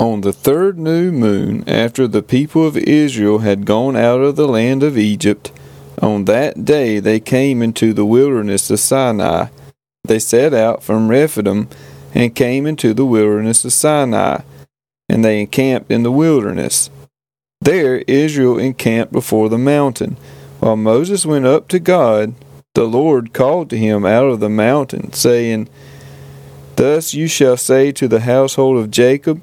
On the third new moon, after the people of Israel had gone out of the land of Egypt, on that day they came into the wilderness of Sinai. They set out from Rephidim and came into the wilderness of Sinai, and they encamped in the wilderness. There Israel encamped before the mountain. While Moses went up to God, the Lord called to him out of the mountain, saying, Thus you shall say to the household of Jacob,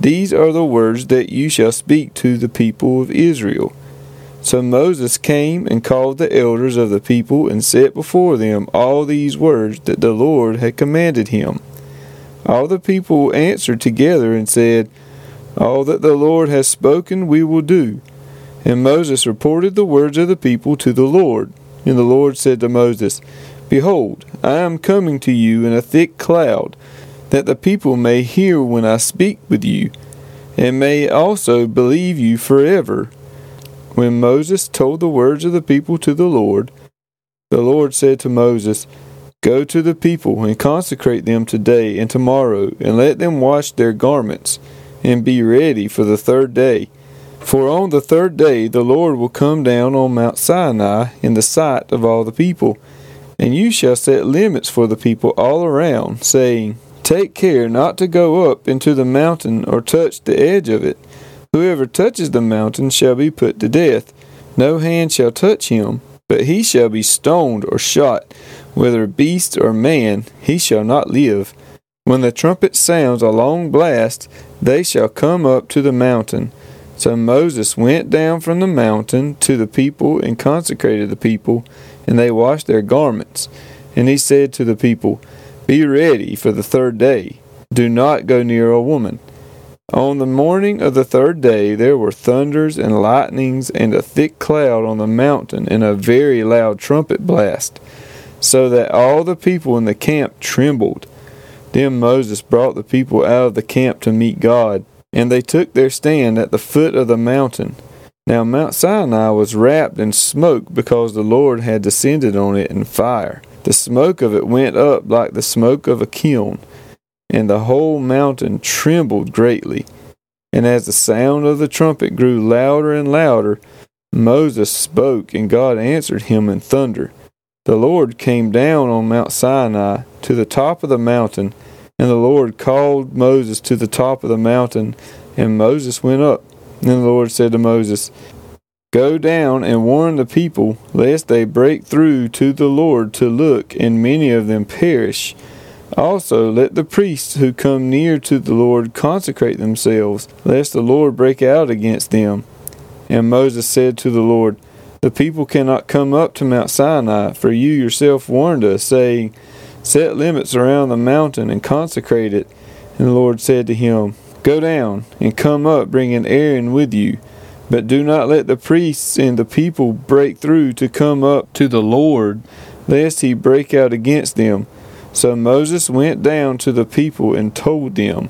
These are the words that you shall speak to the people of Israel. So Moses came and called the elders of the people and set before them all these words that the Lord had commanded him. All the people answered together and said, All that the Lord has spoken we will do. And Moses reported the words of the people to the Lord. And the Lord said to Moses, Behold, I am coming to you in a thick cloud that the people may hear when I speak with you, and may also believe you forever. When Moses told the words of the people to the Lord, the Lord said to Moses, Go to the people and consecrate them today and tomorrow, and let them wash their garments, and be ready for the third day. For on the third day the Lord will come down on Mount Sinai in the sight of all the people, and you shall set limits for the people all around, saying, Take care not to go up into the mountain or touch the edge of it. Whoever touches the mountain shall be put to death. No hand shall touch him, but he shall be stoned or shot. Whether beast or man, he shall not live. When the trumpet sounds a long blast, they shall come up to the mountain. So Moses went down from the mountain to the people and consecrated the people, and they washed their garments. And he said to the people, be ready for the third day. Do not go near a woman. On the morning of the third day there were thunders and lightnings and a thick cloud on the mountain and a very loud trumpet blast, so that all the people in the camp trembled. Then Moses brought the people out of the camp to meet God, and they took their stand at the foot of the mountain. Now Mount Sinai was wrapped in smoke because the Lord had descended on it in fire. The smoke of it went up like the smoke of a kiln, and the whole mountain trembled greatly. And as the sound of the trumpet grew louder and louder, Moses spoke, and God answered him in thunder. The Lord came down on Mount Sinai to the top of the mountain, and the Lord called Moses to the top of the mountain, and Moses went up. Then the Lord said to Moses, Go down and warn the people, lest they break through to the Lord to look, and many of them perish. Also, let the priests who come near to the Lord consecrate themselves, lest the Lord break out against them. And Moses said to the Lord, The people cannot come up to Mount Sinai, for you yourself warned us, saying, Set limits around the mountain and consecrate it. And the Lord said to him, Go down and come up, bringing Aaron with you. But do not let the priests and the people break through to come up to the Lord, lest he break out against them. So Moses went down to the people and told them.